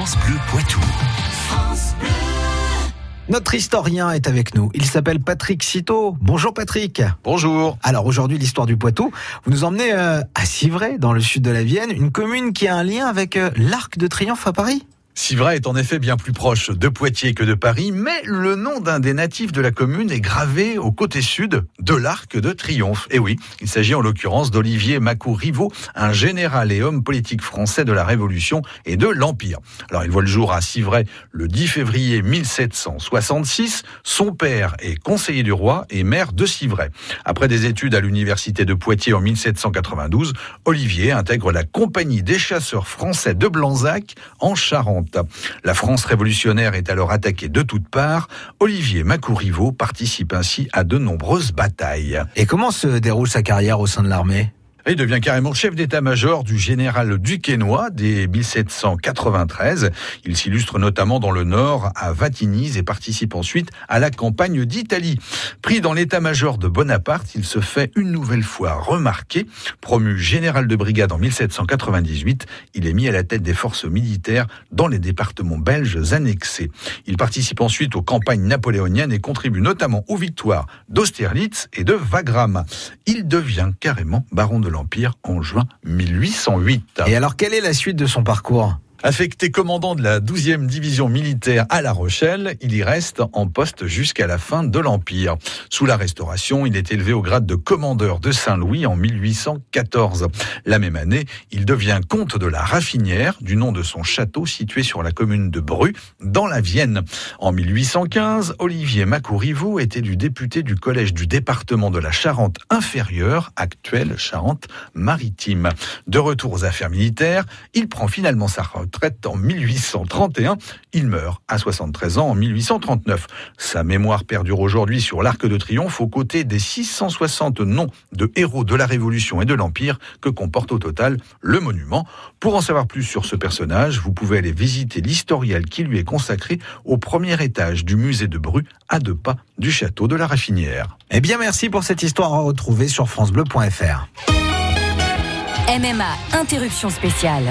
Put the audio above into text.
France Bleu Poitou. Notre historien est avec nous. Il s'appelle Patrick Citeau. Bonjour Patrick. Bonjour. Alors aujourd'hui, l'histoire du Poitou. Vous nous emmenez euh, à Civray, dans le sud de la Vienne, une commune qui a un lien avec euh, l'Arc de Triomphe à Paris. Civray est en effet bien plus proche de Poitiers que de Paris, mais le nom d'un des natifs de la commune est gravé au côté sud de l'Arc de Triomphe. Et oui, il s'agit en l'occurrence d'Olivier Macou-Rivaux, un général et homme politique français de la Révolution et de l'Empire. Alors il voit le jour à Civray le 10 février 1766. Son père est conseiller du roi et maire de Civray. Après des études à l'université de Poitiers en 1792, Olivier intègre la compagnie des chasseurs français de Blanzac en Charente. La France révolutionnaire est alors attaquée de toutes parts. Olivier Macouriveau participe ainsi à de nombreuses batailles. Et comment se déroule sa carrière au sein de l'armée? Il devient carrément chef d'état-major du général Duquesnoy dès 1793. Il s'illustre notamment dans le Nord, à Vatignies, et participe ensuite à la campagne d'Italie. Pris dans l'état-major de Bonaparte, il se fait une nouvelle fois remarquer. Promu général de brigade en 1798, il est mis à la tête des forces militaires dans les départements belges annexés. Il participe ensuite aux campagnes napoléoniennes et contribue notamment aux victoires d'Austerlitz et de Wagram. Il devient carrément baron de l'Empire en juin 1808. Et alors, quelle est la suite de son parcours? Affecté commandant de la 12e division militaire à La Rochelle, il y reste en poste jusqu'à la fin de l'Empire. Sous la Restauration, il est élevé au grade de commandeur de Saint-Louis en 1814. La même année, il devient comte de la Raffinière, du nom de son château situé sur la commune de Bru, dans la Vienne. En 1815, Olivier Macouriveau était du député du collège du département de la Charente inférieure, actuelle Charente-Maritime. De retour aux affaires militaires, il prend finalement sa retraite traite en 1831. Il meurt à 73 ans en 1839. Sa mémoire perdure aujourd'hui sur l'Arc de Triomphe aux côtés des 660 noms de héros de la Révolution et de l'Empire que comporte au total le monument. Pour en savoir plus sur ce personnage, vous pouvez aller visiter l'historiel qui lui est consacré au premier étage du musée de Bru, à deux pas du château de la Raffinière. Eh bien, merci pour cette histoire à retrouver sur FranceBleu.fr. MMA, interruption spéciale.